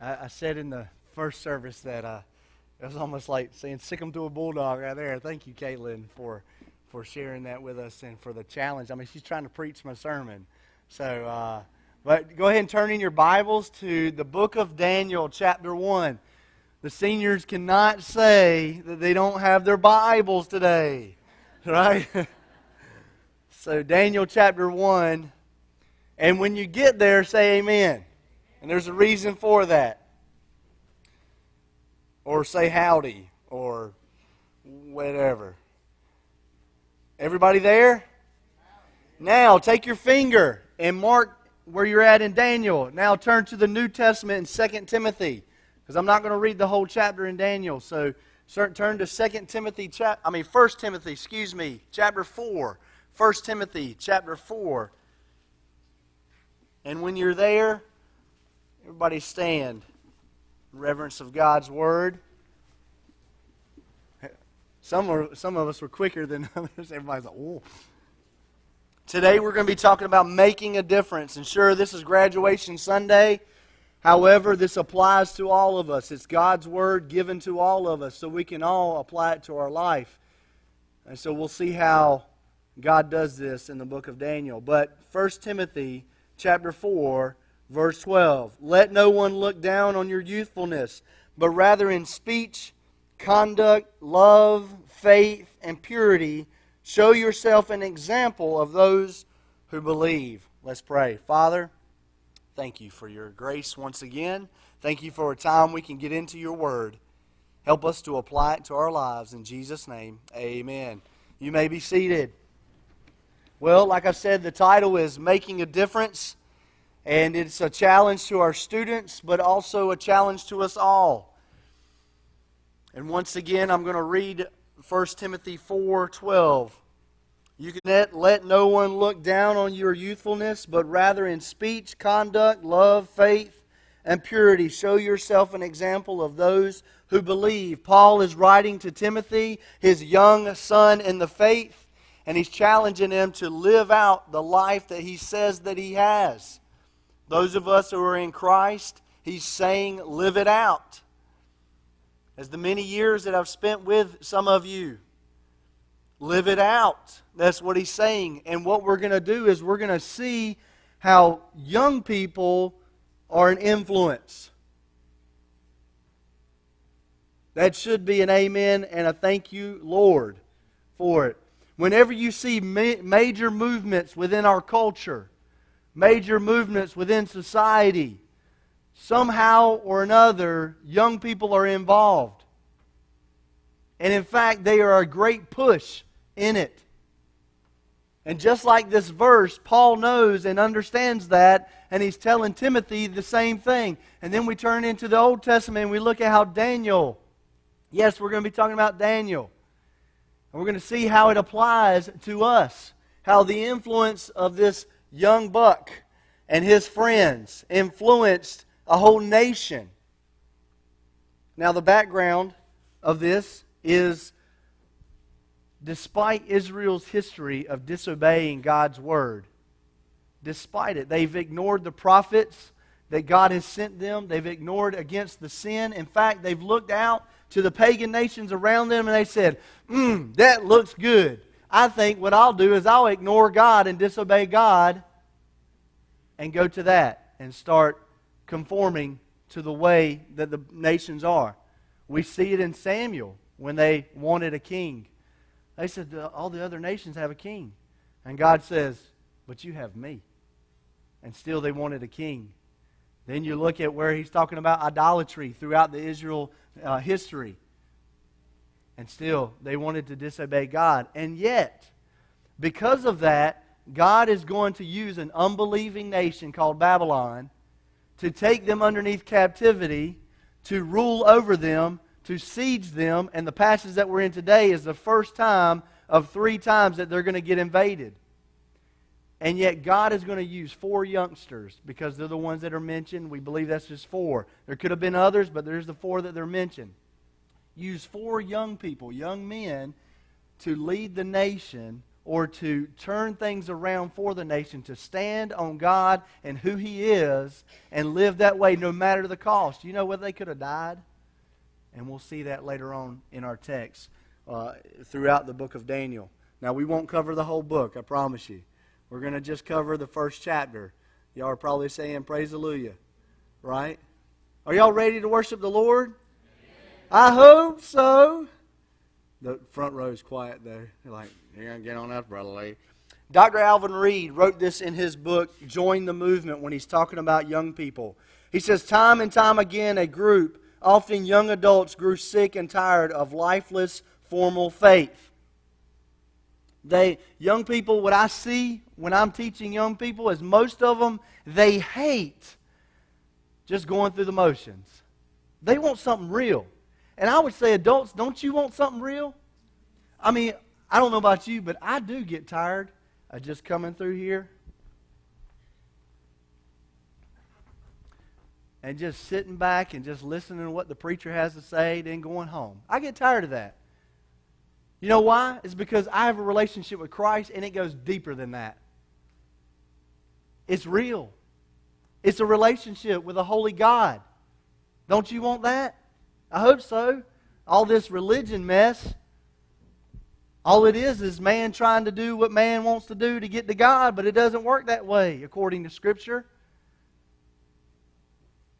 I, I said in the first service that uh, it was almost like saying "sick "sick 'em to a bulldog" right there. Thank you, Caitlin, for for sharing that with us and for the challenge. I mean, she's trying to preach my sermon. So, uh, but go ahead and turn in your Bibles to the book of Daniel, chapter one. The seniors cannot say that they don't have their Bibles today, right? So, Daniel chapter one. And when you get there, say amen. And there's a reason for that. Or say howdy or whatever. Everybody there? Now, take your finger and mark where you're at in Daniel. Now, turn to the New Testament in 2 Timothy. Because I'm not going to read the whole chapter in Daniel. So, turn to 2 Timothy, chap- I mean, 1 Timothy, excuse me, chapter 4. 1 Timothy, chapter 4. And when you're there, everybody stand in reverence of God's word. Some, some of us were quicker than others. Everybody's like, oh. Today we're going to be talking about making a difference. And sure, this is graduation Sunday. However, this applies to all of us. It's God's word given to all of us, so we can all apply it to our life. And so we'll see how God does this in the book of Daniel. But 1 Timothy chapter 4, verse 12. Let no one look down on your youthfulness, but rather in speech, conduct, love, faith, and purity, show yourself an example of those who believe. Let's pray. Father, thank you for your grace once again. Thank you for a time we can get into your word. Help us to apply it to our lives. In Jesus' name, amen. You may be seated. Well, like I said, the title is Making a Difference, and it's a challenge to our students, but also a challenge to us all. And once again, I'm going to read 1 Timothy 4:12. You can let, let no one look down on your youthfulness, but rather in speech, conduct, love, faith, and purity show yourself an example of those who believe. Paul is writing to Timothy, his young son in the faith, and he's challenging him to live out the life that he says that he has. Those of us who are in Christ, he's saying, live it out. As the many years that I've spent with some of you, live it out. That's what he's saying. And what we're going to do is we're going to see how young people are an influence. That should be an amen and a thank you, Lord, for it. Whenever you see ma- major movements within our culture, major movements within society, somehow or another, young people are involved. And in fact, they are a great push in it. And just like this verse, Paul knows and understands that, and he's telling Timothy the same thing. And then we turn into the Old Testament and we look at how Daniel, yes, we're going to be talking about Daniel. And we're going to see how it applies to us, how the influence of this young buck and his friends influenced a whole nation. Now, the background of this is despite Israel's history of disobeying God's word, despite it, they've ignored the prophets that God has sent them, they've ignored against the sin. In fact, they've looked out to the pagan nations around them and they said, mm, that looks good. I think what I'll do is I'll ignore God and disobey God and go to that and start conforming to the way that the nations are. We see it in Samuel when they wanted a king. They said, All the other nations have a king. And God says, But you have me. And still they wanted a king. Then you look at where he's talking about idolatry throughout the Israel uh, history. And still, they wanted to disobey God. And yet, because of that, God is going to use an unbelieving nation called Babylon to take them underneath captivity, to rule over them, to siege them. And the passage that we're in today is the first time of three times that they're going to get invaded. And yet, God is going to use four youngsters because they're the ones that are mentioned. We believe that's just four. There could have been others, but there's the four that they're mentioned. Use four young people, young men, to lead the nation or to turn things around for the nation, to stand on God and who He is and live that way no matter the cost. You know whether they could have died? And we'll see that later on in our text uh, throughout the book of Daniel. Now, we won't cover the whole book, I promise you. We're going to just cover the first chapter. Y'all are probably saying, Praise Hallelujah, right? Are y'all ready to worship the Lord? I hope so. The front row is quiet there. They're like, you're going to get on up, Brother Lee. Dr. Alvin Reid wrote this in his book, Join the Movement, when he's talking about young people. He says, Time and time again, a group, often young adults, grew sick and tired of lifeless, formal faith. They, young people, what I see when I'm teaching young people is most of them, they hate just going through the motions. They want something real. And I would say, adults, don't you want something real? I mean, I don't know about you, but I do get tired of just coming through here and just sitting back and just listening to what the preacher has to say, then going home. I get tired of that. You know why? It's because I have a relationship with Christ and it goes deeper than that. It's real. It's a relationship with a holy God. Don't you want that? I hope so. All this religion mess, all it is is man trying to do what man wants to do to get to God, but it doesn't work that way according to Scripture.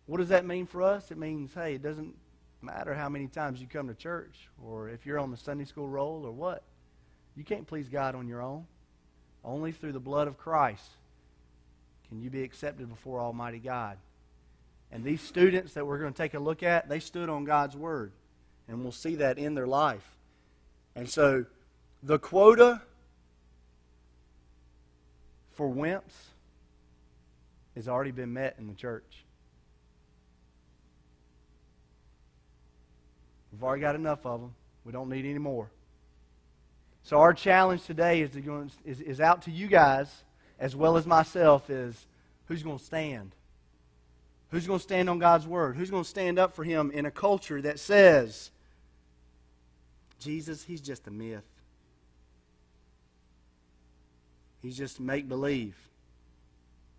What does that mean for us? It means, hey, it doesn't matter how many times you come to church or if you're on the Sunday school roll or what. You can't please God on your own. Only through the blood of Christ can you be accepted before Almighty God. And these students that we're going to take a look at, they stood on God's Word. And we'll see that in their life. And so the quota for wimps has already been met in the church. We've already got enough of them. We don't need any more. So our challenge today is, to, is, is out to you guys as well as myself is who's going to stand? Who's going to stand on God's word? Who's going to stand up for him in a culture that says, Jesus, he's just a myth. He's just make believe.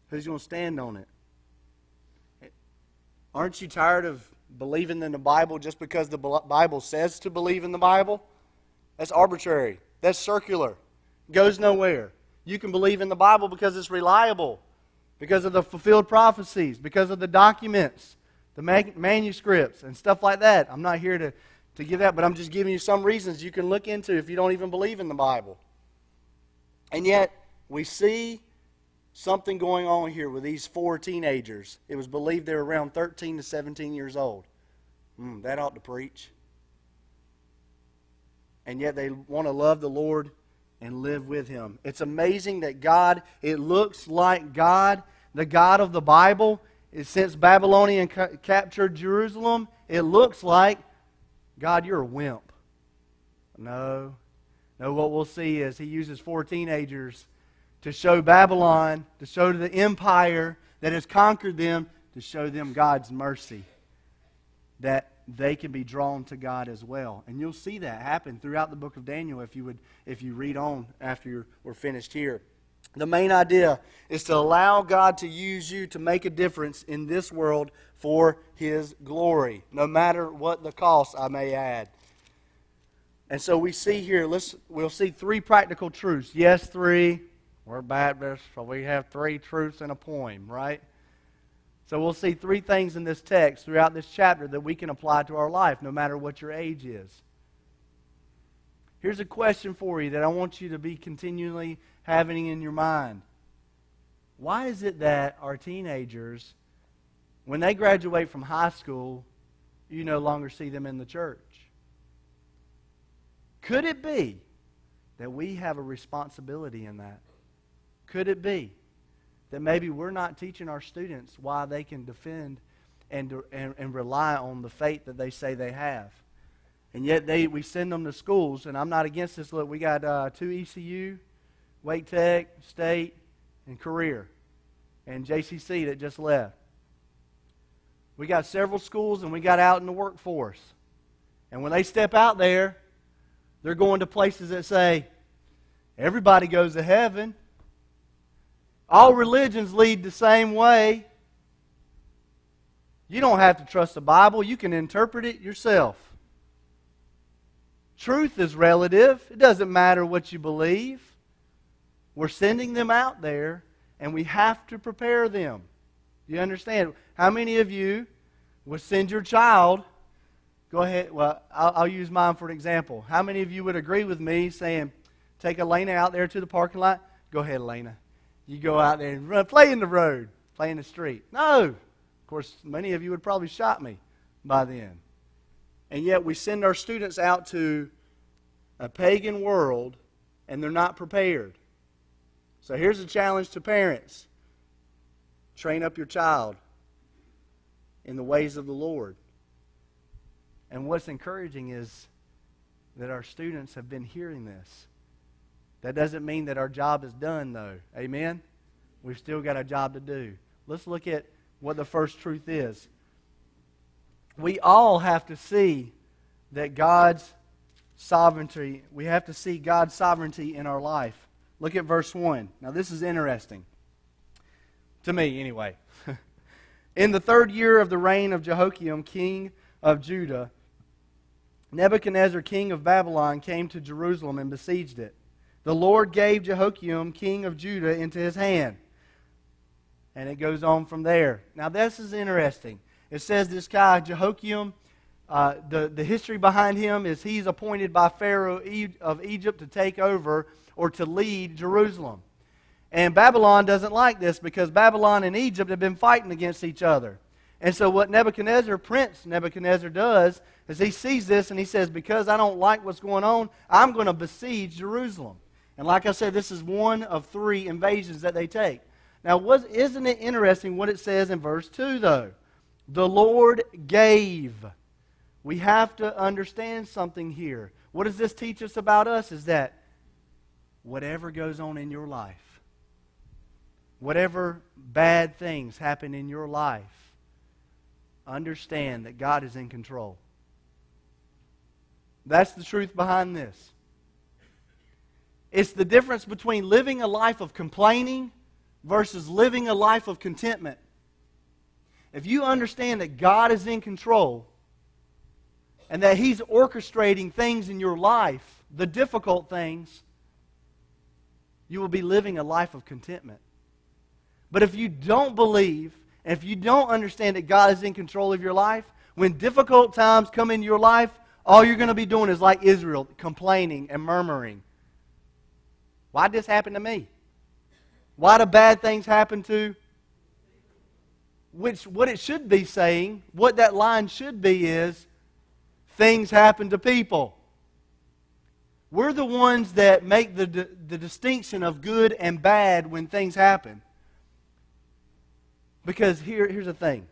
Who's going to stand on it? Aren't you tired of believing in the Bible just because the Bible says to believe in the Bible? That's arbitrary. That's circular. Goes nowhere. You can believe in the Bible because it's reliable because of the fulfilled prophecies, because of the documents, the manuscripts, and stuff like that. I'm not here to, to give that, but I'm just giving you some reasons you can look into if you don't even believe in the Bible. And yet, we see something going on here with these four teenagers. It was believed they were around 13 to 17 years old. Mm, that ought to preach. And yet they want to love the Lord and live with him. It's amazing that God, it looks like God, the God of the Bible, is since Babylonian ca- captured Jerusalem, it looks like, God, you're a wimp. No. No, what we'll see is he uses four teenagers to show Babylon, to show the empire that has conquered them, to show them God's mercy. That they can be drawn to God as well. And you'll see that happen throughout the book of Daniel if you would if you read on after we're finished here. The main idea is to allow God to use you to make a difference in this world for his glory, no matter what the cost I may add. And so we see here, let's we'll see three practical truths. Yes, three. We're Baptists, so we have three truths in a poem, right? So we'll see three things in this text throughout this chapter that we can apply to our life, no matter what your age is. Here's a question for you that I want you to be continually having in your mind. Why is it that our teenagers, when they graduate from high school, you no longer see them in the church? Could it be that we have a responsibility in that? Could it be? That maybe we're not teaching our students why they can defend and, and, and rely on the faith that they say they have. And yet they, we send them to schools, and I'm not against this. Look, we got uh, two ECU, Wake Tech, State, and Career, and JCC that just left. We got several schools, and we got out in the workforce. And when they step out there, they're going to places that say, Everybody goes to heaven. All religions lead the same way. You don't have to trust the Bible, you can interpret it yourself. Truth is relative, it doesn't matter what you believe. We're sending them out there, and we have to prepare them. You understand? How many of you would send your child? Go ahead. Well, I'll, I'll use mine for an example. How many of you would agree with me saying, take Elena out there to the parking lot? Go ahead, Elena. You go out there and run, play in the road, play in the street. No. Of course, many of you would probably shot me by then. And yet we send our students out to a pagan world and they're not prepared. So here's a challenge to parents train up your child in the ways of the Lord. And what's encouraging is that our students have been hearing this. That doesn't mean that our job is done, though. Amen? We've still got a job to do. Let's look at what the first truth is. We all have to see that God's sovereignty, we have to see God's sovereignty in our life. Look at verse 1. Now, this is interesting. To me, anyway. in the third year of the reign of Jehoiakim, king of Judah, Nebuchadnezzar, king of Babylon, came to Jerusalem and besieged it. The Lord gave Jehoiakim, king of Judah, into his hand. And it goes on from there. Now, this is interesting. It says this guy, Jehoiakim, uh, the, the history behind him is he's appointed by Pharaoh of Egypt to take over or to lead Jerusalem. And Babylon doesn't like this because Babylon and Egypt have been fighting against each other. And so, what Nebuchadnezzar, Prince Nebuchadnezzar, does is he sees this and he says, Because I don't like what's going on, I'm going to besiege Jerusalem. And like I said, this is one of three invasions that they take. Now, was, isn't it interesting what it says in verse 2, though? The Lord gave. We have to understand something here. What does this teach us about us? Is that whatever goes on in your life, whatever bad things happen in your life, understand that God is in control. That's the truth behind this. It's the difference between living a life of complaining versus living a life of contentment. If you understand that God is in control and that He's orchestrating things in your life, the difficult things, you will be living a life of contentment. But if you don't believe, and if you don't understand that God is in control of your life, when difficult times come into your life, all you're going to be doing is like Israel, complaining and murmuring. Why did this happen to me? Why do bad things happen to? Which, what it should be saying, what that line should be is, things happen to people. We're the ones that make the, the distinction of good and bad when things happen. Because here, here's the thing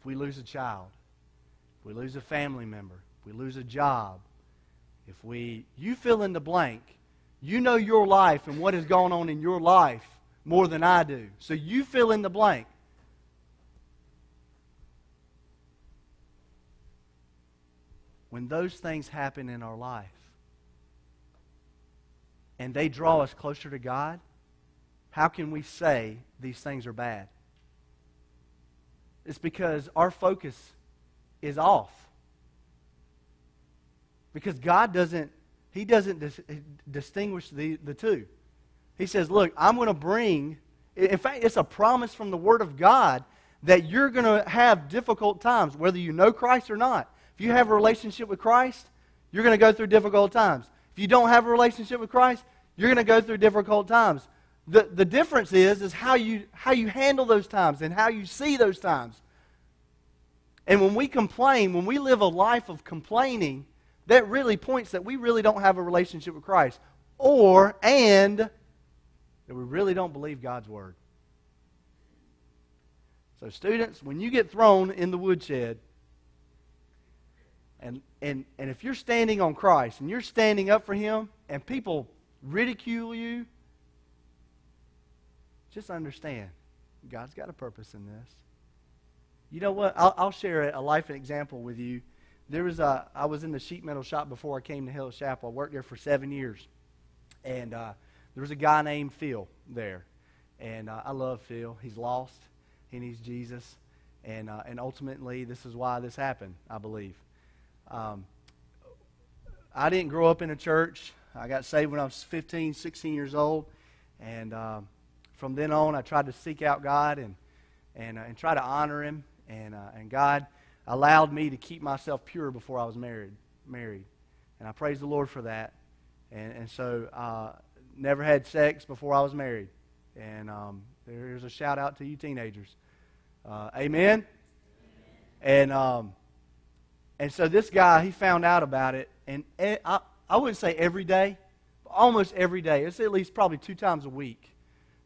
if we lose a child, if we lose a family member, if we lose a job, if we, you fill in the blank, you know your life and what has gone on in your life more than I do. So you fill in the blank. When those things happen in our life, and they draw us closer to God, how can we say these things are bad? It's because our focus is off. Because God doesn't, He doesn't dis- distinguish the, the two. He says, Look, I'm going to bring, in fact, it's a promise from the Word of God that you're going to have difficult times, whether you know Christ or not. If you have a relationship with Christ, you're going to go through difficult times. If you don't have a relationship with Christ, you're going to go through difficult times. The, the difference is, is how you, how you handle those times and how you see those times. And when we complain, when we live a life of complaining, that really points that we really don't have a relationship with Christ. Or, and, that we really don't believe God's Word. So, students, when you get thrown in the woodshed, and, and, and if you're standing on Christ and you're standing up for Him, and people ridicule you, just understand God's got a purpose in this. You know what? I'll, I'll share a life example with you. There was a, I was in the sheet metal shop before I came to Hill Chapel. I worked there for seven years. And uh, there was a guy named Phil there. And uh, I love Phil. He's lost, he needs Jesus. And, uh, and ultimately, this is why this happened, I believe. Um, I didn't grow up in a church. I got saved when I was 15, 16 years old. And um, from then on, I tried to seek out God and, and, uh, and try to honor Him. And, uh, and God allowed me to keep myself pure before I was married. married. And I praise the Lord for that. And, and so, uh, never had sex before I was married. And um, there's a shout out to you teenagers. Uh, amen? And, um, and so this guy, he found out about it. And I, I wouldn't say every day, but almost every day. It's at least probably two times a week.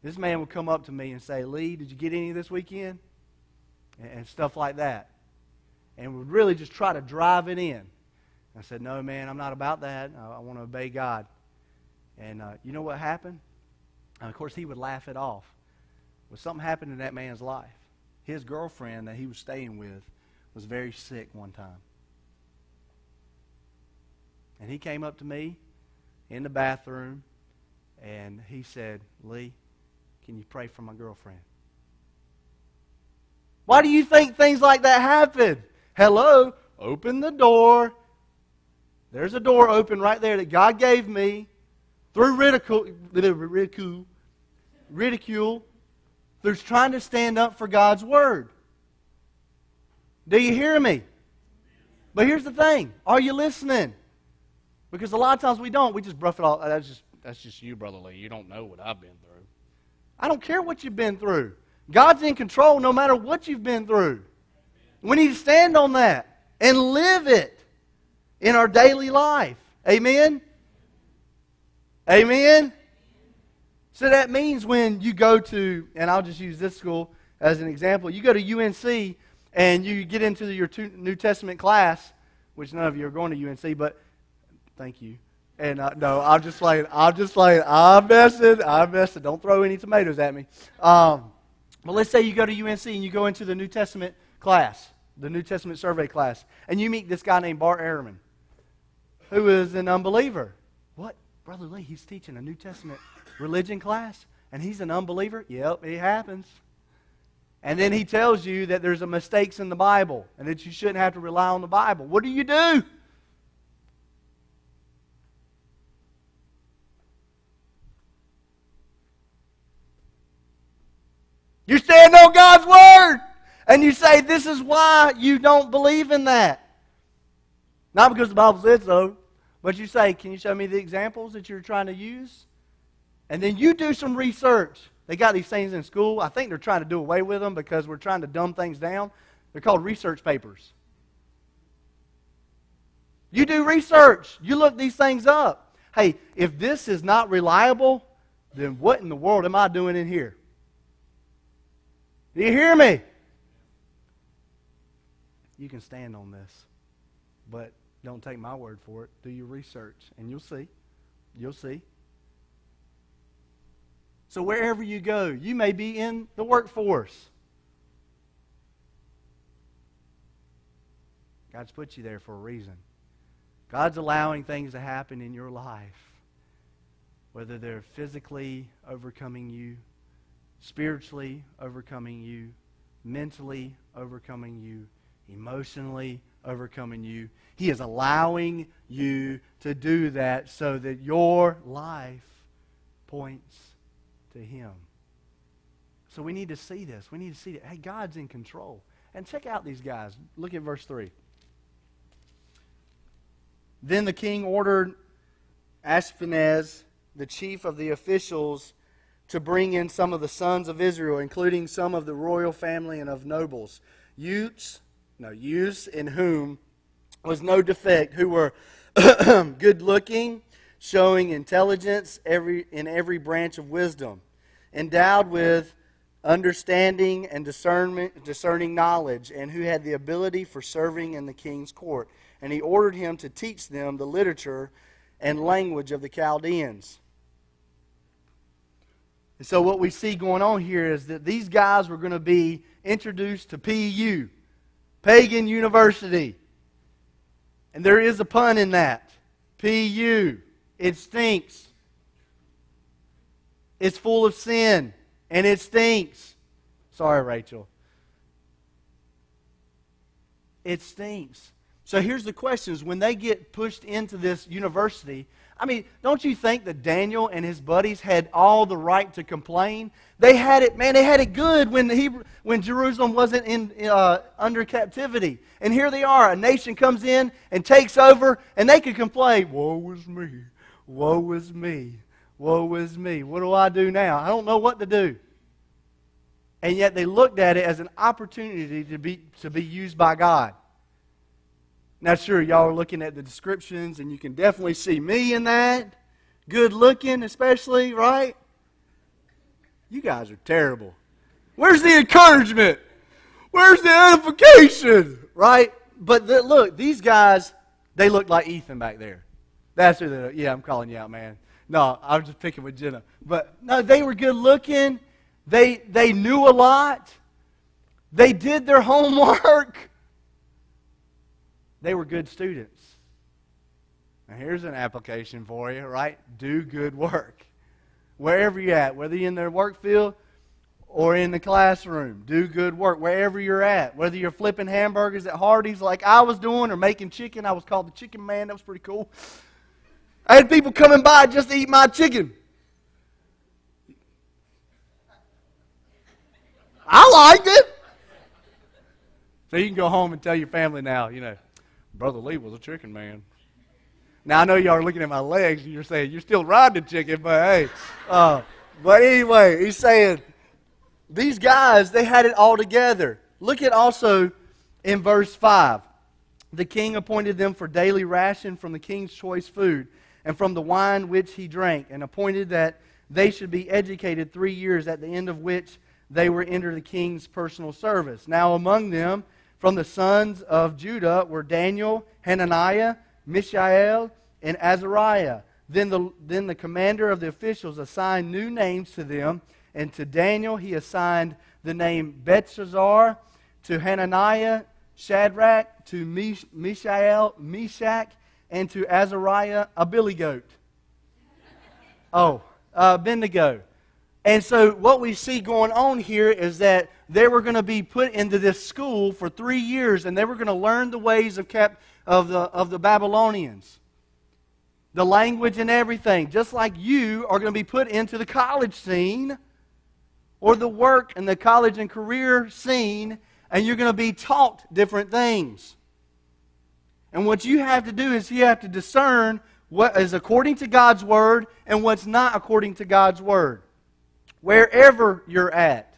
This man would come up to me and say, Lee, did you get any this weekend? And, and stuff like that. And would really just try to drive it in. I said, No, man, I'm not about that. I, I want to obey God. And uh, you know what happened? And of course, he would laugh it off. But something happened in that man's life. His girlfriend that he was staying with was very sick one time. And he came up to me in the bathroom and he said, Lee, can you pray for my girlfriend? Why do you think things like that happen? Hello, open the door. There's a door open right there that God gave me through ridicule, ridicule, ridicule, through trying to stand up for God's word. Do you hear me? But here's the thing: Are you listening? Because a lot of times we don't. We just brush it all. That's just that's just you, brother Lee. You don't know what I've been through. I don't care what you've been through. God's in control no matter what you've been through. We need to stand on that and live it in our daily life. Amen? Amen? So that means when you go to, and I'll just use this school as an example, you go to UNC and you get into your New Testament class, which none of you are going to UNC, but thank you. And uh, no, I'm just playing. I'm just playing. I'm messing. I'm messing. Don't throw any tomatoes at me. Um, but let's say you go to UNC and you go into the New Testament class, the New Testament survey class, and you meet this guy named Bart Ehrman, who is an unbeliever. What? Brother Lee, he's teaching a New Testament religion class, and he's an unbeliever? Yep, it happens. And then he tells you that there's mistakes in the Bible and that you shouldn't have to rely on the Bible. What do you do? You stand on God's word and you say, This is why you don't believe in that. Not because the Bible said so, but you say, Can you show me the examples that you're trying to use? And then you do some research. They got these things in school. I think they're trying to do away with them because we're trying to dumb things down. They're called research papers. You do research. You look these things up. Hey, if this is not reliable, then what in the world am I doing in here? Do you hear me? You can stand on this, but don't take my word for it. Do your research, and you'll see. You'll see. So, wherever you go, you may be in the workforce. God's put you there for a reason. God's allowing things to happen in your life, whether they're physically overcoming you, spiritually overcoming you, mentally overcoming you, emotionally overcoming you. He is allowing you to do that so that your life points to Him. So we need to see this. We need to see that, hey, God's in control. And check out these guys. Look at verse 3. Then the king ordered Ashpenaz, the chief of the officials, to bring in some of the sons of Israel, including some of the royal family and of nobles, youths, no, youths in whom was no defect, who were good looking, showing intelligence every, in every branch of wisdom, endowed with understanding and discernment, discerning knowledge, and who had the ability for serving in the king's court. And he ordered him to teach them the literature and language of the Chaldeans. And so, what we see going on here is that these guys were going to be introduced to PU, Pagan University. And there is a pun in that. PU. It stinks. It's full of sin and it stinks. Sorry, Rachel. It stinks. So here's the questions. When they get pushed into this university, I mean, don't you think that Daniel and his buddies had all the right to complain? They had it, man, they had it good when, the Hebrew, when Jerusalem wasn't in, uh, under captivity. And here they are. A nation comes in and takes over, and they could complain, Woe is me. Woe is me. Woe is me. What do I do now? I don't know what to do. And yet they looked at it as an opportunity to be, to be used by God. Now, sure, y'all are looking at the descriptions, and you can definitely see me in that. Good looking, especially, right? You guys are terrible. Where's the encouragement? Where's the edification? Right? But the, look, these guys, they look like Ethan back there. That's who they Yeah, I'm calling you out, man. No, I was just picking with Jenna. But no, they were good looking. They, they knew a lot. They did their homework. They were good students. Now, here's an application for you, right? Do good work. Wherever you're at, whether you're in the work field or in the classroom, do good work. Wherever you're at, whether you're flipping hamburgers at Hardee's like I was doing or making chicken, I was called the chicken man. That was pretty cool. I had people coming by just to eat my chicken. I liked it. So you can go home and tell your family now, you know, Brother Lee was a chicken man. Now I know y'all are looking at my legs and you're saying you're still riding the chicken, but hey. Uh, but anyway, he's saying these guys they had it all together. Look at also in verse five. The king appointed them for daily ration from the king's choice food and from the wine which he drank, and appointed that they should be educated three years, at the end of which they were enter the king's personal service. Now among them from the sons of Judah were Daniel, Hananiah, Mishael, and Azariah. Then the, then the commander of the officials assigned new names to them, and to Daniel he assigned the name Belshazzar, to Hananiah, Shadrach, to Mish- Mishael, Meshach, and to Azariah, a billy goat. Oh, uh, Abednego. And so, what we see going on here is that they were going to be put into this school for three years, and they were going to learn the ways of, cap- of, the, of the Babylonians, the language and everything. Just like you are going to be put into the college scene or the work and the college and career scene, and you're going to be taught different things. And what you have to do is you have to discern what is according to God's word and what's not according to God's word wherever you're at.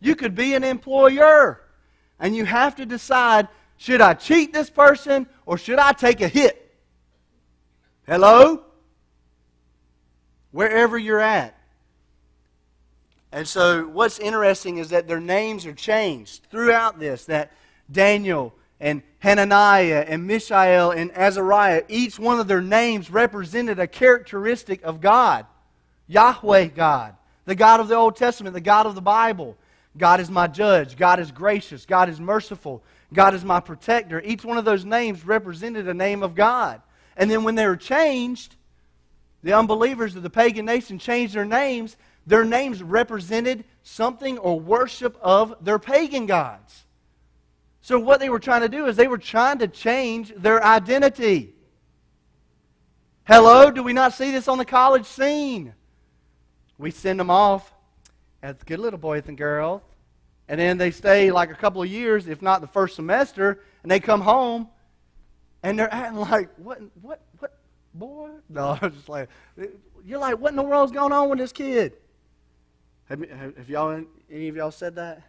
You could be an employer, and you have to decide should I cheat this person or should I take a hit? Hello? Wherever you're at. And so, what's interesting is that their names are changed throughout this. That Daniel and Hananiah and Mishael and Azariah, each one of their names represented a characteristic of God Yahweh God the God of the Old Testament, the God of the Bible. God is my judge. God is gracious. God is merciful. God is my protector. Each one of those names represented a name of God. And then when they were changed, the unbelievers of the pagan nation changed their names. Their names represented something or worship of their pagan gods. So, what they were trying to do is they were trying to change their identity. Hello, do we not see this on the college scene? We send them off as good little boys and girls. And then they stay like a couple of years, if not the first semester, and they come home and they're acting like, what, what, what, boy? No, I was just like, you're like, what in the world's going on with this kid? Have, have y'all, any of y'all said that?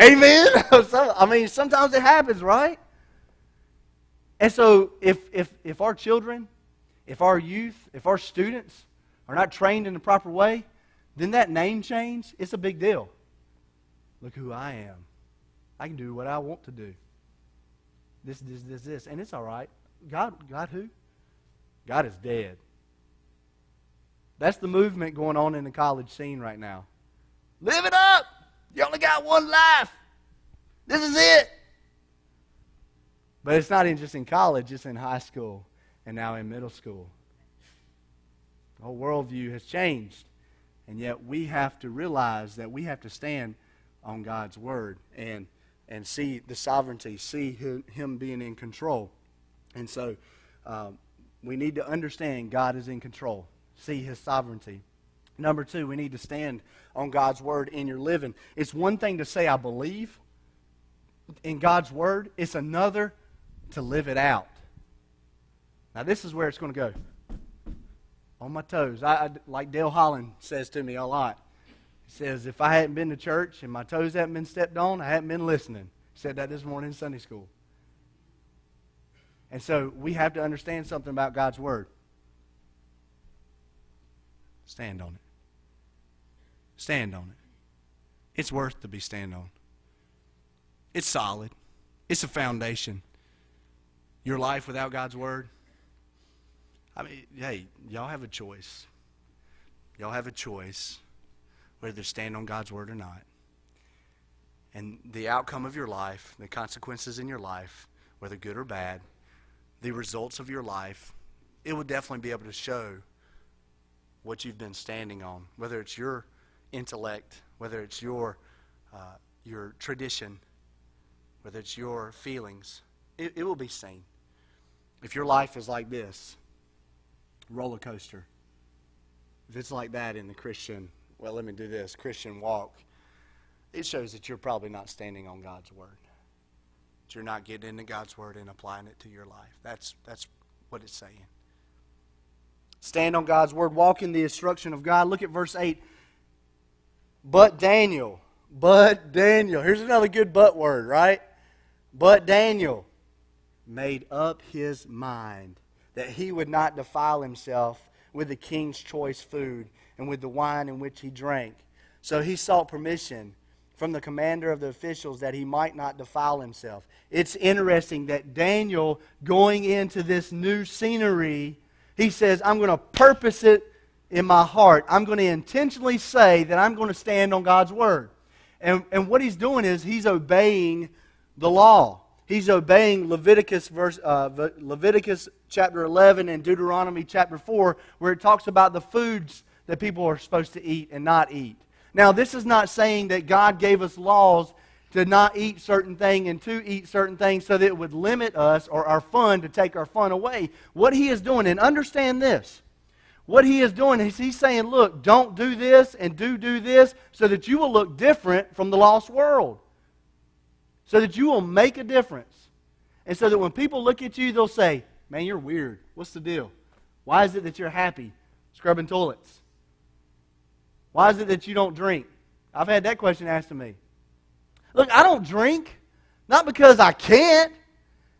Amen. I mean, sometimes it happens, right? And so, if, if, if our children, if our youth, if our students are not trained in the proper way, then that name change, it's a big deal. Look who I am. I can do what I want to do. This, this, this, this. And it's all right. God, God who? God is dead. That's the movement going on in the college scene right now. Live it up. You only got one life. This is it. But it's not just in college, it's in high school and now in middle school. The whole worldview has changed. And yet we have to realize that we have to stand on God's word and, and see the sovereignty, see him, being in control. And so um, we need to understand God is in control, see his sovereignty. Number two, we need to stand on God's word in your living. It's one thing to say, I believe in God's word, it's another to live it out. Now, this is where it's going to go on my toes. I, I, like Dale Holland says to me a lot. He says, if I hadn't been to church and my toes hadn't been stepped on, I hadn't been listening. He said that this morning in Sunday school. And so we have to understand something about God's Word. Stand on it. Stand on it. It's worth to be stand on. It's solid. It's a foundation. Your life without God's Word, I mean, hey, y'all have a choice. Y'all have a choice whether to stand on God's word or not. And the outcome of your life, the consequences in your life, whether good or bad, the results of your life, it will definitely be able to show what you've been standing on, whether it's your intellect, whether it's your, uh, your tradition, whether it's your feelings. It, it will be seen. If your life is like this, roller coaster. If it's like that in the Christian, well, let me do this, Christian walk, it shows that you're probably not standing on God's word. That you're not getting into God's word and applying it to your life. That's, that's what it's saying. Stand on God's word, walk in the instruction of God. Look at verse 8. But Daniel, but Daniel. Here's another good but word, right? But Daniel made up his mind that he would not defile himself with the king's choice food and with the wine in which he drank. So he sought permission from the commander of the officials that he might not defile himself. It's interesting that Daniel, going into this new scenery, he says, I'm going to purpose it in my heart. I'm going to intentionally say that I'm going to stand on God's word. And, and what he's doing is he's obeying the law he's obeying Leviticus, verse, uh, Leviticus chapter 11 and Deuteronomy chapter 4, where it talks about the foods that people are supposed to eat and not eat. Now, this is not saying that God gave us laws to not eat certain things and to eat certain things so that it would limit us or our fun to take our fun away. What he is doing, and understand this, what he is doing is he's saying, look, don't do this and do do this so that you will look different from the lost world so that you will make a difference. And so that when people look at you, they'll say, Man, you're weird. What's the deal? Why is it that you're happy scrubbing toilets? Why is it that you don't drink? I've had that question asked to me. Look, I don't drink, not because I can't,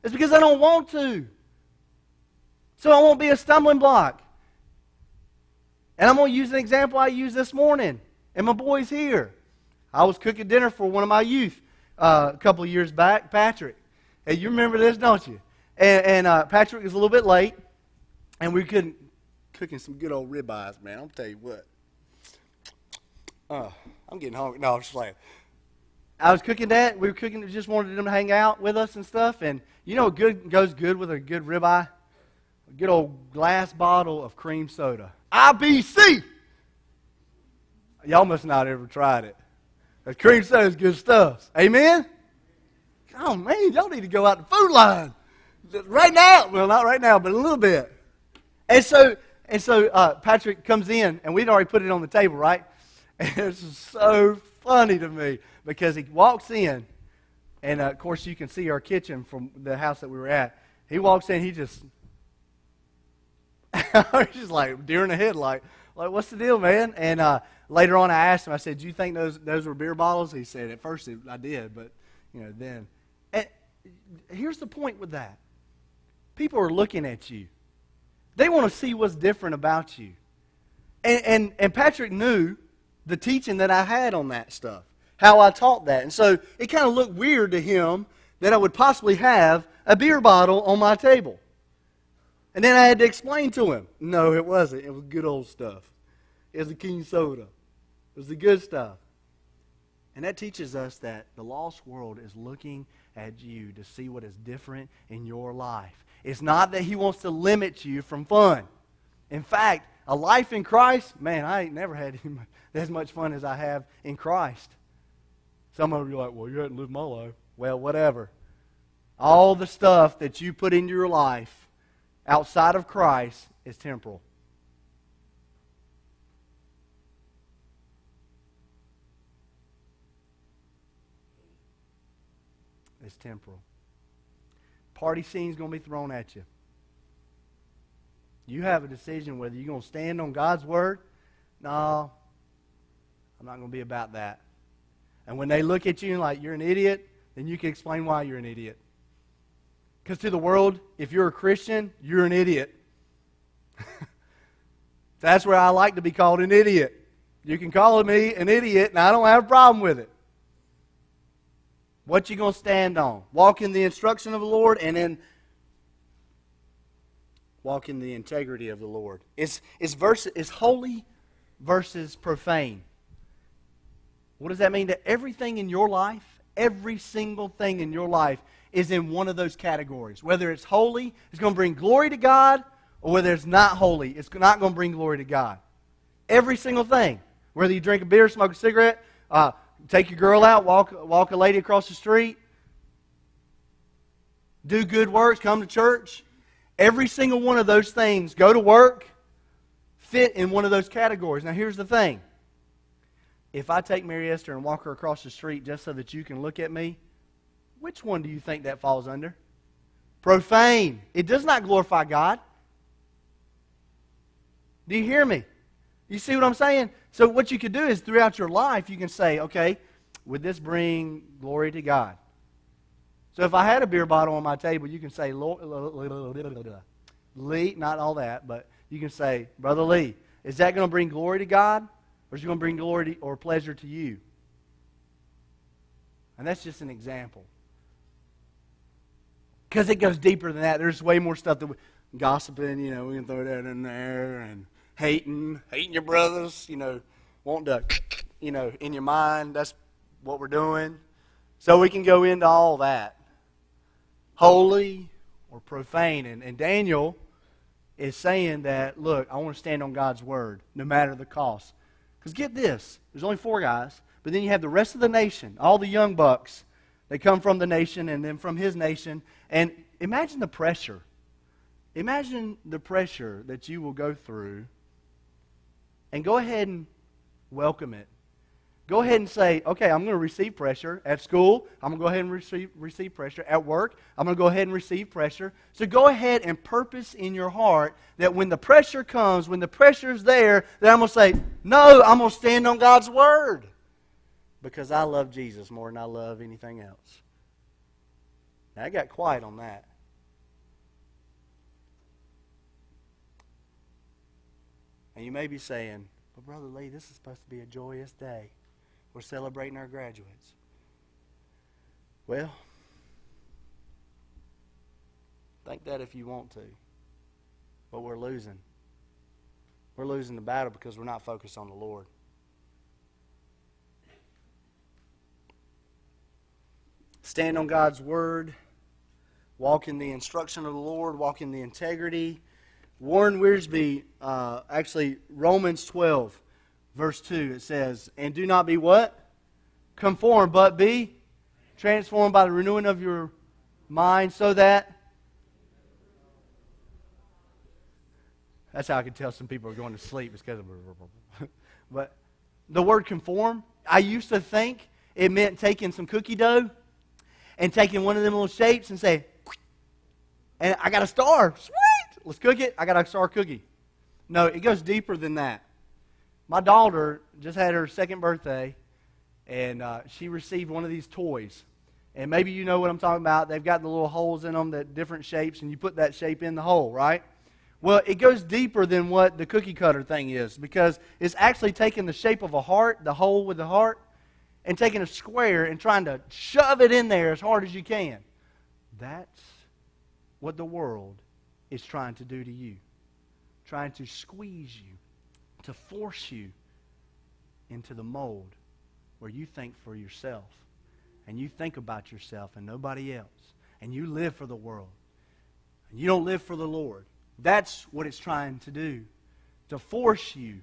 it's because I don't want to. So I won't be a stumbling block. And I'm going to use an example I used this morning, and my boy's here. I was cooking dinner for one of my youth, uh, a couple of years back, Patrick. Hey, you remember this, don't you? And, and uh, Patrick was a little bit late, and we couldn't cooking some good old ribeyes, man. I'll tell you what. Uh, I'm getting hungry. No, I'm just playing. I was cooking that. We were cooking. Just wanted them to hang out with us and stuff. And you know, good goes good with a good ribeye. A good old glass bottle of cream soda. IBC. Y'all must not ever tried it. That cream soda is good stuff. Amen? Oh, man, y'all need to go out the food line. Right now. Well, not right now, but a little bit. And so, and so uh, Patrick comes in, and we'd already put it on the table, right? And it's so funny to me because he walks in, and uh, of course, you can see our kitchen from the house that we were at. He walks in, he just, he's just like deer in the headlight. Like, what's the deal, man? And uh, later on, I asked him, I said, Do you think those, those were beer bottles? He said, At first, I did, but, you know, then. And here's the point with that people are looking at you, they want to see what's different about you. And, and, and Patrick knew the teaching that I had on that stuff, how I taught that. And so it kind of looked weird to him that I would possibly have a beer bottle on my table. And then I had to explain to him no, it wasn't. It was good old stuff. It was the king soda. It was the good stuff. And that teaches us that the lost world is looking at you to see what is different in your life. It's not that he wants to limit you from fun. In fact, a life in Christ, man, I ain't never had as much fun as I have in Christ. Some of you are like, well, you hadn't lived my life. Well, whatever. All the stuff that you put into your life outside of Christ is temporal. It's temporal. Party scene's going to be thrown at you. You have a decision whether you're going to stand on God's word. No, I'm not going to be about that. And when they look at you and like you're an idiot, then you can explain why you're an idiot. Because to the world, if you're a Christian, you're an idiot. That's where I like to be called an idiot. You can call me an idiot, and I don't have a problem with it. What you going to stand on? Walk in the instruction of the Lord and then walk in the integrity of the Lord. It's, it's, verse, it's holy versus profane. What does that mean? That everything in your life, every single thing in your life, is in one of those categories. Whether it's holy, it's going to bring glory to God, or whether it's not holy, it's not going to bring glory to God. Every single thing. Whether you drink a beer, smoke a cigarette, uh, take your girl out, walk, walk a lady across the street, do good works, come to church, Every single one of those things, go to work, fit in one of those categories. Now, here's the thing if I take Mary Esther and walk her across the street just so that you can look at me, which one do you think that falls under? Profane. It does not glorify God. Do you hear me? You see what I'm saying? So, what you could do is throughout your life, you can say, okay, would this bring glory to God? So if I had a beer bottle on my table, you can say, Lee, not all that, but you can say, Brother Lee, is that going to bring glory to God? Or is it going to bring glory or pleasure to you? And that's just an example. Because it goes deeper than that. There's way more stuff that we, gossiping, you know, we can throw that in there, and hating, hating your brothers, you know, want to, you know, in your mind, that's what we're doing. So we can go into all that holy or profane. And, and Daniel is saying that, look, I want to stand on God's word no matter the cost. Because get this there's only four guys, but then you have the rest of the nation, all the young bucks. They come from the nation and then from his nation. And imagine the pressure. Imagine the pressure that you will go through and go ahead and welcome it Go ahead and say, okay, I'm going to receive pressure at school. I'm going to go ahead and receive, receive pressure at work. I'm going to go ahead and receive pressure. So go ahead and purpose in your heart that when the pressure comes, when the pressure is there, that I'm going to say, no, I'm going to stand on God's word because I love Jesus more than I love anything else. Now, I got quiet on that. And you may be saying, but Brother Lee, this is supposed to be a joyous day. We're celebrating our graduates. Well, think that if you want to. But we're losing. We're losing the battle because we're not focused on the Lord. Stand on God's word. Walk in the instruction of the Lord. Walk in the integrity. Warren Wiersbe, uh, actually, Romans 12 verse 2, it says, And do not be what? Conformed, but be transformed by the renewing of your mind so that. That's how I can tell some people are going to sleep. It's because of. but the word conform, I used to think it meant taking some cookie dough and taking one of them little shapes and say, and I got a star. Sweet! Let's cook it. I got a star cookie. No, it goes deeper than that my daughter just had her second birthday, and uh, she received one of these toys. And maybe you know what I'm talking about. They've got the little holes in them that different shapes, and you put that shape in the hole, right? Well, it goes deeper than what the cookie cutter thing is because it's actually taking the shape of a heart, the hole with the heart, and taking a square and trying to shove it in there as hard as you can. That's what the world is trying to do to you, trying to squeeze you to force you into the mold where you think for yourself and you think about yourself and nobody else and you live for the world and you don't live for the Lord. That's what it's trying to do. to force you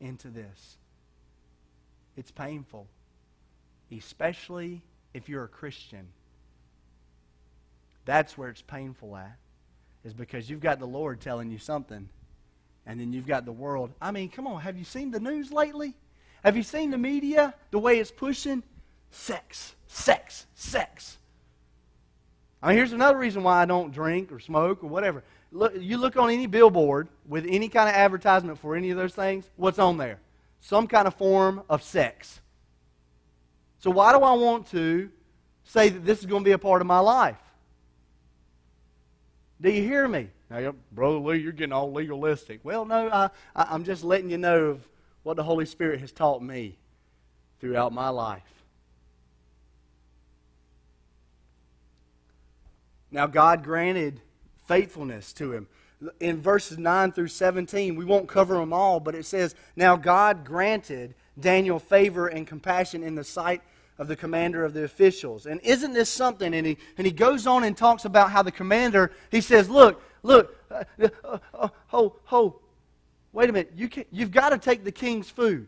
into this. It's painful, especially if you're a Christian. That's where it's painful at, is because you've got the Lord telling you something, and then you've got the world. I mean, come on, have you seen the news lately? Have you seen the media, the way it's pushing? Sex, sex, sex. I mean, here's another reason why I don't drink or smoke or whatever. Look, you look on any billboard with any kind of advertisement for any of those things, what's on there? Some kind of form of sex. So why do I want to say that this is going to be a part of my life? Do you hear me? Now, Brother Lee, you're getting all legalistic. Well, no, I, I, I'm just letting you know of what the Holy Spirit has taught me throughout my life. Now, God granted faithfulness to him. In verses 9 through 17, we won't cover them all, but it says, Now God granted Daniel favor and compassion in the sight of the commander of the officials. And isn't this something? And he, and he goes on and talks about how the commander, he says, Look, look, uh, uh, uh, ho, ho, wait a minute, you can, you've got to take the king's food.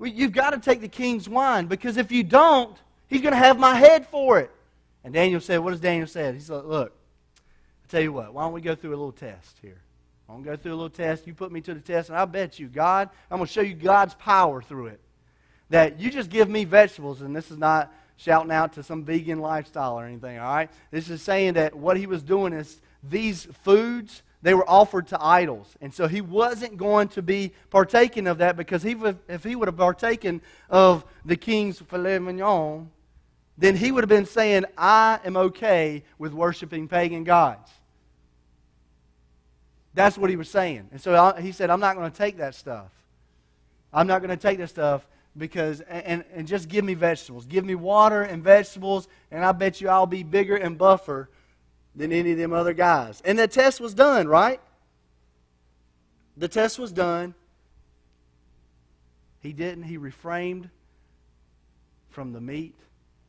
You've got to take the king's wine because if you don't, he's going to have my head for it. And Daniel said, What does Daniel say? He said, Look, I tell you what, why don't we go through a little test here? I'm going to go through a little test. You put me to the test, and I bet you, God, I'm going to show you God's power through it. That you just give me vegetables, and this is not shouting out to some vegan lifestyle or anything, all right? This is saying that what he was doing is these foods, they were offered to idols. And so he wasn't going to be partaking of that because he would, if he would have partaken of the king's filet mignon, then he would have been saying, I am okay with worshiping pagan gods. That's what he was saying. And so I, he said, I'm not going to take that stuff. I'm not going to take that stuff because, and, and just give me vegetables. Give me water and vegetables, and I bet you I'll be bigger and buffer than any of them other guys. And the test was done, right? The test was done. He didn't. He refrained from the meat.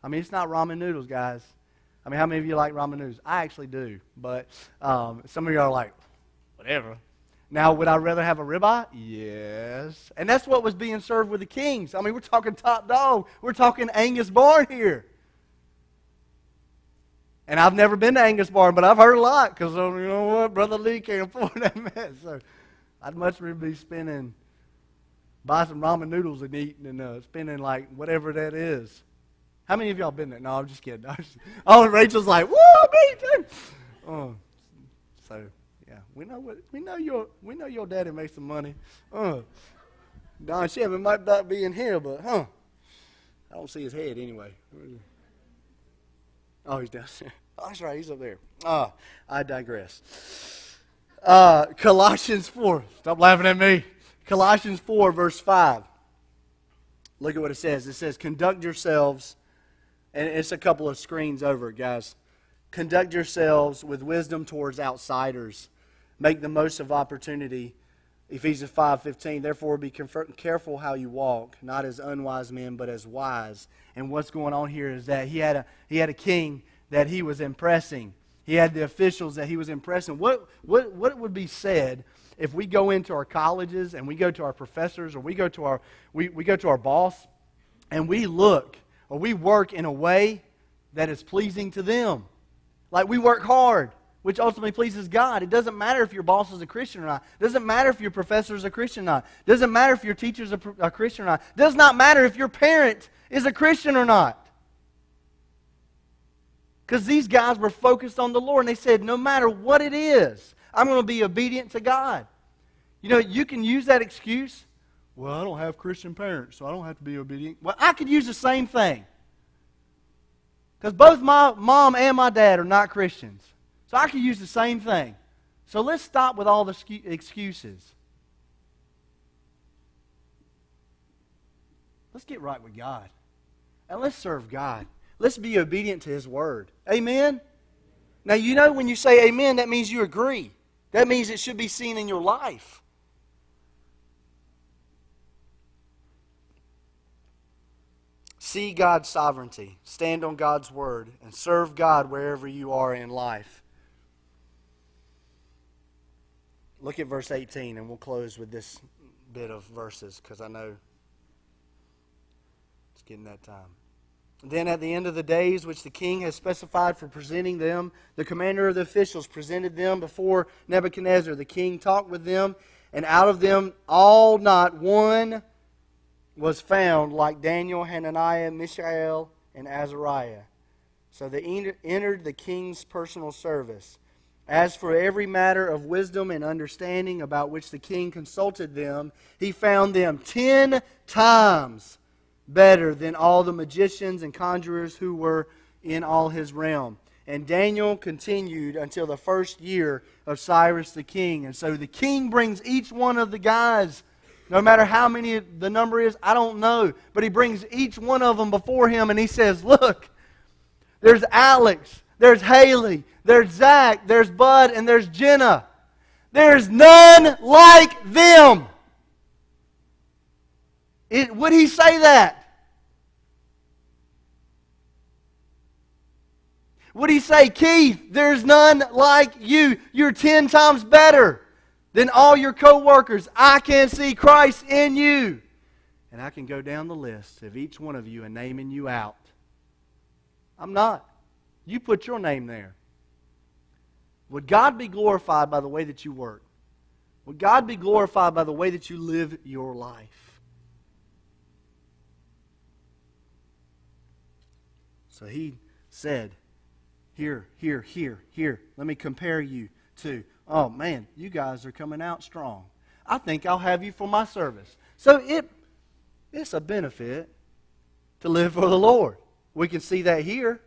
I mean, it's not ramen noodles, guys. I mean, how many of you like ramen noodles? I actually do, but um, some of you are like, whatever. Now, would I rather have a ribeye? Yes. And that's what was being served with the kings. I mean, we're talking top dog. We're talking Angus barn here. And I've never been to Angus barn, but I've heard a lot because, you know what, Brother Lee can't afford that mess. So I'd much rather be spending, buy some ramen noodles and eating and uh, spending like whatever that is. How many of y'all been there? No, I'm just kidding. oh, Rachel's like, woo, me too. Oh, so yeah, we know what we know. Your we know your daddy makes some money. Uh, Don Chevy might not be in here, but huh? I don't see his head anyway. Oh, he's down there. Oh, that's right. He's up there. Ah, I digress. Uh, Colossians 4. Stop laughing at me. Colossians 4, verse 5. Look at what it says. It says, Conduct yourselves, and it's a couple of screens over, guys. Conduct yourselves with wisdom towards outsiders Make the most of opportunity. Ephesians 5:15 Therefore be careful how you walk, not as unwise men but as wise. And what's going on here is that he had a he had a king that he was impressing. He had the officials that he was impressing. What what what would be said if we go into our colleges and we go to our professors or we go to our we, we go to our boss and we look or we work in a way that is pleasing to them. Like we work hard which ultimately pleases God. It doesn't matter if your boss is a Christian or not. It doesn't matter if your professor is a Christian or not. It doesn't matter if your teacher is a, a Christian or not. It does not matter if your parent is a Christian or not. Because these guys were focused on the Lord and they said, no matter what it is, I'm going to be obedient to God. You know, you can use that excuse. Well, I don't have Christian parents, so I don't have to be obedient. Well, I could use the same thing. Because both my mom and my dad are not Christians. So I could use the same thing. So let's stop with all the excuses. Let's get right with God. And let's serve God. Let's be obedient to His Word. Amen? Now, you know, when you say amen, that means you agree. That means it should be seen in your life. See God's sovereignty, stand on God's Word, and serve God wherever you are in life. Look at verse 18, and we'll close with this bit of verses because I know it's getting that time. Then at the end of the days which the king has specified for presenting them, the commander of the officials presented them before Nebuchadnezzar. The king talked with them, and out of them all not one was found like Daniel, Hananiah, Mishael, and Azariah. So they entered the king's personal service. As for every matter of wisdom and understanding about which the king consulted them, he found them ten times better than all the magicians and conjurers who were in all his realm. And Daniel continued until the first year of Cyrus the king. And so the king brings each one of the guys, no matter how many the number is, I don't know, but he brings each one of them before him and he says, Look, there's Alex, there's Haley, there's Zach, there's Bud, and there's Jenna. There's none like them. It, would he say that? Would he say, Keith, there's none like you? You're 10 times better than all your coworkers. I can see Christ in you. And I can go down the list of each one of you and naming you out. I'm not. You put your name there. Would God be glorified by the way that you work? Would God be glorified by the way that you live your life? So he said, Here, here, here, here. Let me compare you to, oh man, you guys are coming out strong. I think I'll have you for my service. So it, it's a benefit to live for the Lord. We can see that here.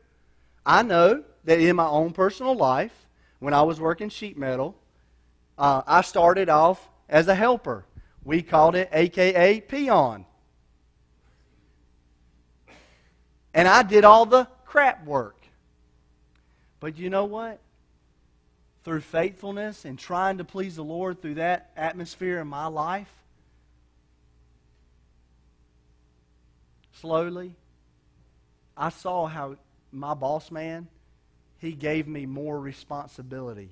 I know that in my own personal life, when I was working sheet metal, uh, I started off as a helper. We called it AKA peon. And I did all the crap work. But you know what? Through faithfulness and trying to please the Lord through that atmosphere in my life, slowly, I saw how my boss man, he gave me more responsibility.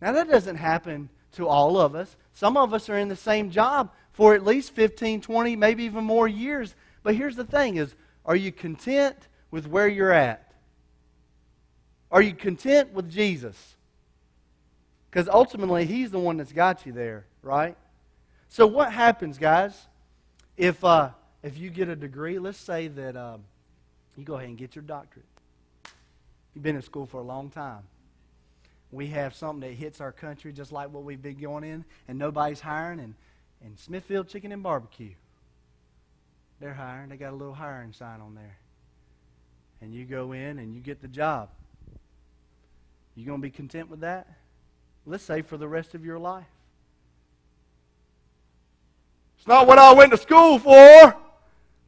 Now, that doesn't happen to all of us. Some of us are in the same job for at least 15, 20, maybe even more years. But here's the thing is, are you content with where you're at? Are you content with Jesus? Because ultimately, He's the one that's got you there, right? So, what happens, guys, if, uh, if you get a degree? Let's say that um, you go ahead and get your doctorate. You've been in school for a long time. We have something that hits our country just like what we've been going in, and nobody's hiring, and, and Smithfield Chicken and Barbecue. They're hiring. They got a little hiring sign on there and you go in and you get the job. You going to be content with that? Let's say for the rest of your life. It's not what I went to school for.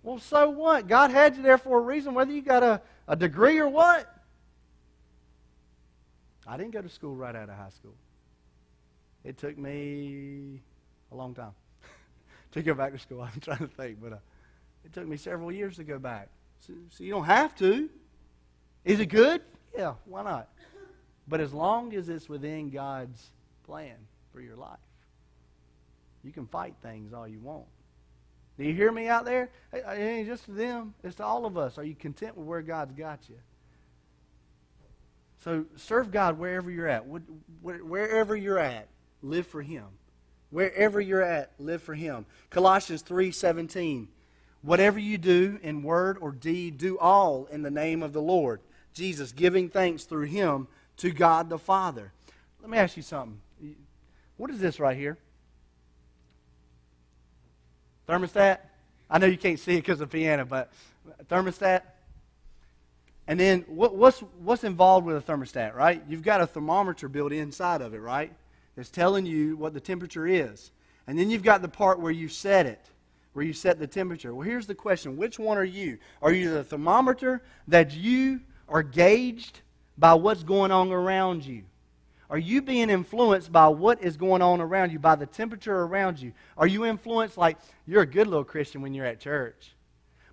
Well, so what? God had you there for a reason, whether you got a, a degree or what. I didn't go to school right out of high school. It took me a long time to go back to school. I'm trying to think, but uh, it took me several years to go back. So, so you don't have to. Is it good? Yeah, why not? But as long as it's within God's plan for your life, you can fight things all you want. Do you hear me out there? It ain't just to them, it's to all of us. Are you content with where God's got you? So serve God wherever you're at. Wherever you're at, live for Him. Wherever you're at, live for Him. Colossians 3:17 Whatever you do in word or deed, do all in the name of the Lord Jesus, giving thanks through him to God the Father. Let me ask you something. What is this right here? Thermostat? I know you can't see it because of the piano, but thermostat? And then what, what's, what's involved with a thermostat, right? You've got a thermometer built inside of it, right? That's telling you what the temperature is. And then you've got the part where you set it where you set the temperature. Well, here's the question which one are you? Are you the thermometer that you are gauged by what's going on around you? Are you being influenced by what is going on around you, by the temperature around you? Are you influenced like you're a good little Christian when you're at church?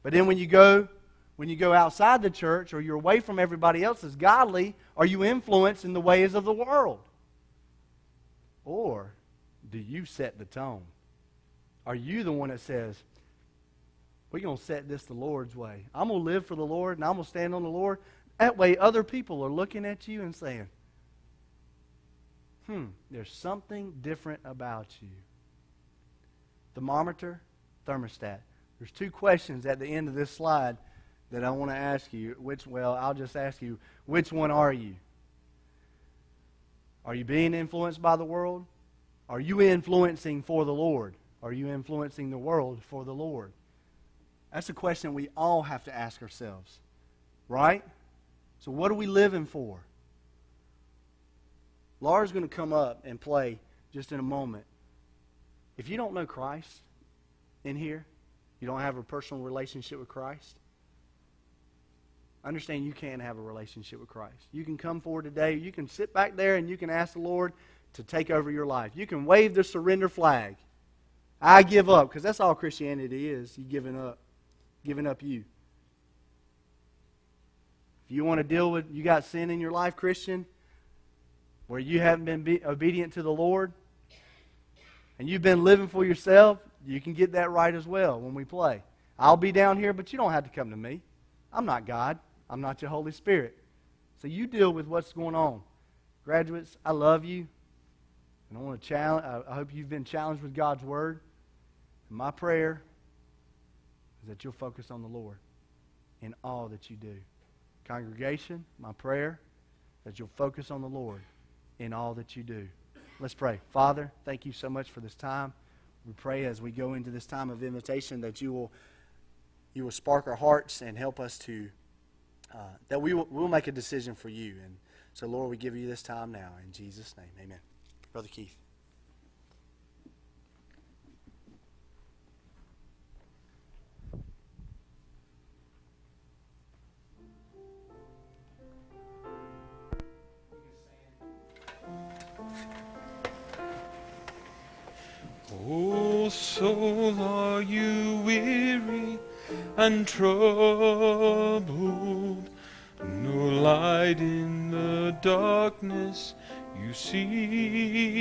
But then when you go when you go outside the church or you're away from everybody else as godly, are you influenced in the ways of the world? Or do you set the tone? Are you the one that says, we're going to set this the Lord's way? I'm going to live for the Lord and I'm going to stand on the Lord. That way, other people are looking at you and saying, hmm, there's something different about you. Thermometer, thermostat. There's two questions at the end of this slide that I want to ask you. Which, well, I'll just ask you, which one are you? Are you being influenced by the world? Are you influencing for the Lord? Are you influencing the world for the Lord? That's a question we all have to ask ourselves, right? So, what are we living for? Laura's going to come up and play just in a moment. If you don't know Christ in here, you don't have a personal relationship with Christ, understand you can have a relationship with Christ. You can come forward today, you can sit back there and you can ask the Lord to take over your life. You can wave the surrender flag. I give up, because that's all Christianity is. You giving up. Giving up you. If you want to deal with, you got sin in your life, Christian, where you haven't been be, obedient to the Lord, and you've been living for yourself, you can get that right as well when we play. I'll be down here, but you don't have to come to me. I'm not God. I'm not your Holy Spirit. So you deal with what's going on. Graduates, I love you. And I want to challenge, I hope you've been challenged with God's Word. And my prayer is that you'll focus on the Lord in all that you do. Congregation, my prayer is that you'll focus on the Lord in all that you do. Let's pray. Father, thank you so much for this time. We pray as we go into this time of invitation that you will you will spark our hearts and help us to uh, that we will we'll make a decision for you. And so, Lord, we give you this time now in Jesus' name. Amen. Brother Keith. Soul, are you weary and troubled? No light in the darkness you see.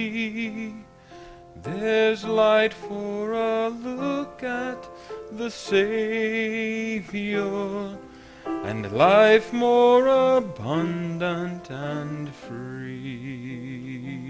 There's light for a look at the Savior, and life more abundant and free.